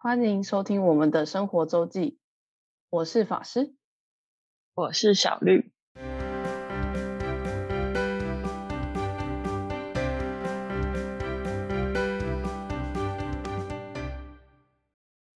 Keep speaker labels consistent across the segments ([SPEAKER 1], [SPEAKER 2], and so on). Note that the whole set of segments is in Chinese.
[SPEAKER 1] 欢迎收听我们的生活周记，我是法师，
[SPEAKER 2] 我是小绿。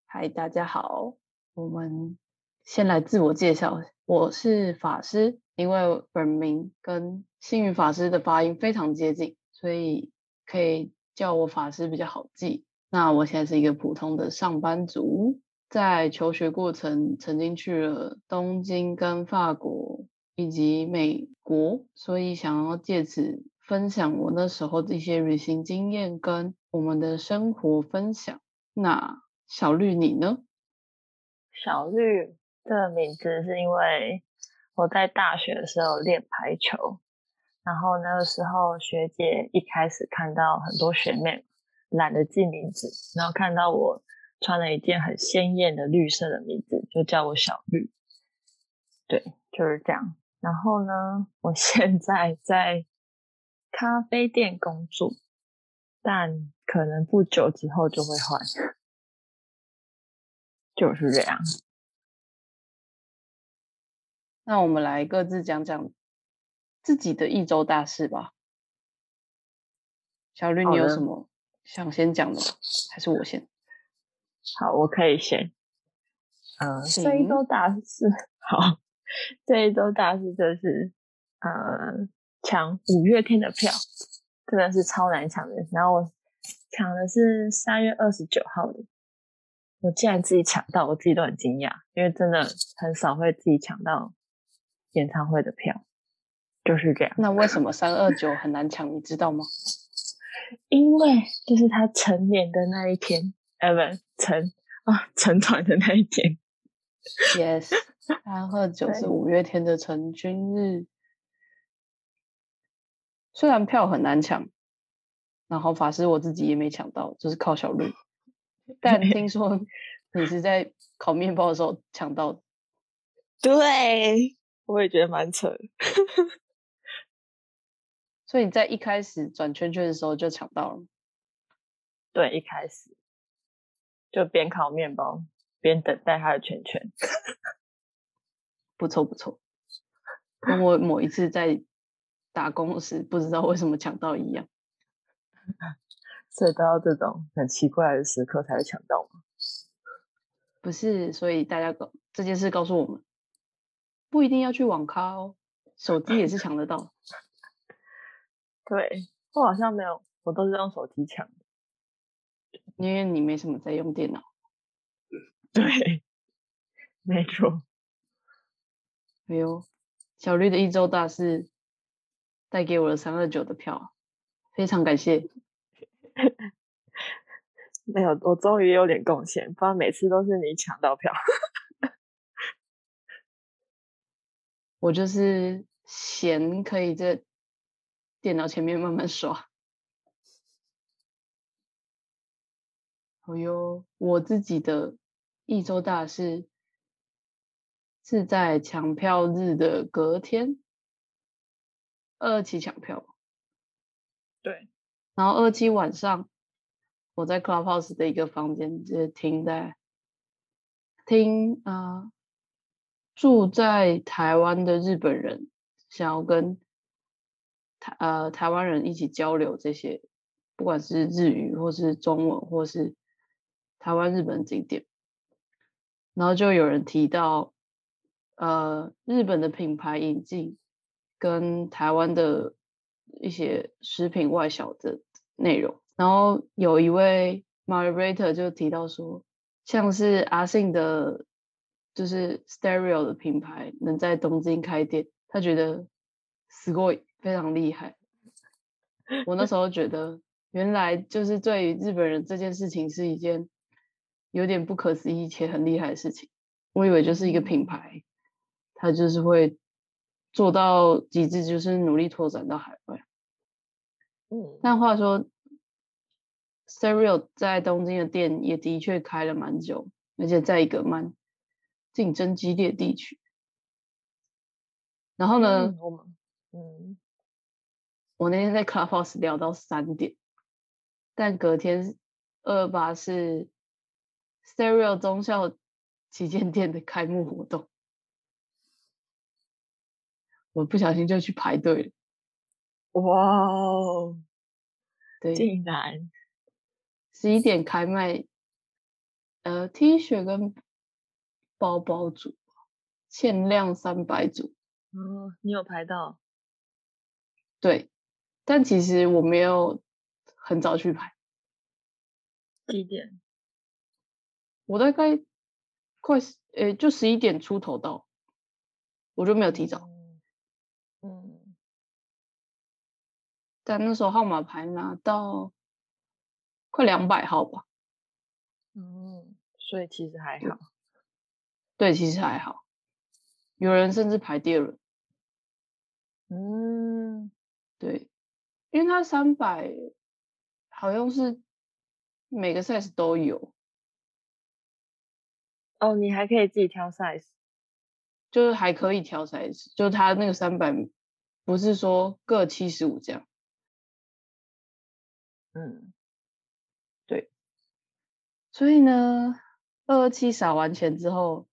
[SPEAKER 1] 嗨，大家好，我们先来自我介绍，我是法师，因为本名跟幸运法师的发音非常接近，所以可以叫我法师比较好记。那我现在是一个普通的上班族，在求学过程曾经去了东京、跟法国以及美国，所以想要借此分享我那时候的一些旅行经验跟我们的生活分享。那小绿你呢？
[SPEAKER 2] 小绿这个名字是因为我在大学的时候练排球，然后那个时候学姐一开始看到很多学妹。懒得记名字，然后看到我穿了一件很鲜艳的绿色的名字，就叫我小绿。对，就是这样。然后呢，我 现在在咖啡店工作，但可能不久之后就会换，就是这样。
[SPEAKER 1] 那我们来各自讲讲自己的一周大事吧。小绿，你有什么？想先讲的吗？还是我先？
[SPEAKER 2] 好，我可以先。嗯，这一周大事，好，这一周大事就是呃，抢五月天的票，真的是超难抢的。然后我抢的是三月二十九号的，我竟然自己抢到，我自己都很惊讶，因为真的很少会自己抢到演唱会的票，就是这样。
[SPEAKER 1] 那为什么三二九很难抢？你知道吗？
[SPEAKER 2] 因为就是他成年的那一天，呃，不成啊成团的那一天。
[SPEAKER 1] Yes，三二九是五月天的成军日。虽然票很难抢，然后法师我自己也没抢到，就是靠小绿。但听说你是在烤面包的时候抢到的。
[SPEAKER 2] 对，我也觉得蛮扯。
[SPEAKER 1] 所以你在一开始转圈圈的时候就抢到了，
[SPEAKER 2] 对，一开始就边烤面包边等待他的圈圈，
[SPEAKER 1] 不 错不错，跟我某一次在打工时不知道为什么抢到一样，
[SPEAKER 2] 所以都要这种很奇怪的时刻才会抢到吗？
[SPEAKER 1] 不是，所以大家告这件事告诉我们，不一定要去网咖哦，手机也是抢得到。
[SPEAKER 2] 对我好像没有，我都是用手机抢，
[SPEAKER 1] 因为你没什么在用电脑。
[SPEAKER 2] 对，没错。
[SPEAKER 1] 哎呦，小绿的一周大事带给我了三二九的票，非常感谢。
[SPEAKER 2] 没有，我终于有点贡献，不然每次都是你抢到票。
[SPEAKER 1] 我就是闲，可以在。电脑前面慢慢刷。哦哟，我自己的一周大事是在抢票日的隔天，二期抢票。
[SPEAKER 2] 对，
[SPEAKER 1] 然后二期晚上，我在 Clubhouse 的一个房间就听在听啊，住在台湾的日本人想要跟。台呃，台湾人一起交流这些，不管是日语或是中文，或是台湾日本景点，然后就有人提到，呃，日本的品牌引进跟台湾的一些食品外销的内容，然后有一位 moderator 就提到说，像是阿信的，就是 Stereo 的品牌能在东京开店，他觉得すごい。 非常厉害，我那时 候觉得，原来就是对于日本人这件事情是一件有点不可思议且很厉害的事情。我以为就是一个品牌，它就是会做到极致，就是努力拓展到海外。
[SPEAKER 2] 嗯，
[SPEAKER 1] 但话说，Stereo 在东京的店也的确开了蛮久，而且在一个蛮竞争激烈地区。然后呢，
[SPEAKER 2] 嗯。
[SPEAKER 1] 我那天在 Clubhouse 聊到三点，但隔天二八是 Stereo 中校旗舰店的开幕活动，我不小心就去排队了。
[SPEAKER 2] 哇哦，
[SPEAKER 1] 对，
[SPEAKER 2] 竟然
[SPEAKER 1] 十一点开卖，呃，T 恤跟包包组，限量三百组。
[SPEAKER 2] 哦，你有排到？
[SPEAKER 1] 对，但其实我没有很早去排，
[SPEAKER 2] 几点？
[SPEAKER 1] 我大概快呃就十一点出头到，我就没有提早。
[SPEAKER 2] 嗯，
[SPEAKER 1] 但那时候号码牌拿到快两百号吧。
[SPEAKER 2] 嗯，所以其实还好。
[SPEAKER 1] 对，其实还好，有人甚至排第二轮。
[SPEAKER 2] 嗯，
[SPEAKER 1] 对，因为它三百好像是每个 size 都有。
[SPEAKER 2] 哦，你还可以自己挑 size，
[SPEAKER 1] 就是还可以挑 size，就它那个三百不是说各七十五这样。
[SPEAKER 2] 嗯，
[SPEAKER 1] 对。所以呢，二二七撒完钱之后，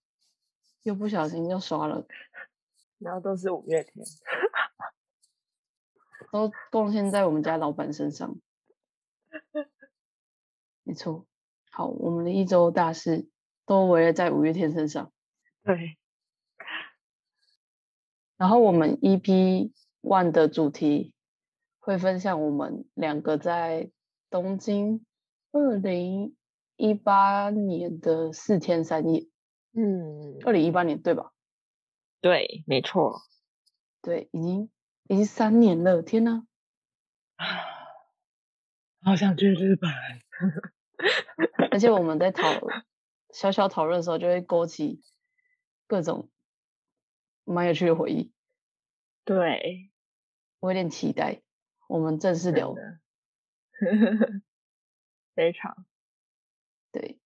[SPEAKER 1] 又不小心又刷了，
[SPEAKER 2] 然后都是五月天，
[SPEAKER 1] 都贡献在我们家老板身上。没错，好，我们的一周大事。都围绕在五月天身上，
[SPEAKER 2] 对。
[SPEAKER 1] 然后我们 EP One 的主题会分享我们两个在东京二零一八年的四天三夜。
[SPEAKER 2] 嗯，
[SPEAKER 1] 二零一八年对吧？
[SPEAKER 2] 对，没错。
[SPEAKER 1] 对，已经已经三年了，天呐！
[SPEAKER 2] 啊，好想去日本。
[SPEAKER 1] 而且我们在讨。小小讨论的时候，就会勾起各种蛮有趣的回忆。
[SPEAKER 2] 对，
[SPEAKER 1] 我有点期待我们正式聊
[SPEAKER 2] 的，非常
[SPEAKER 1] 对。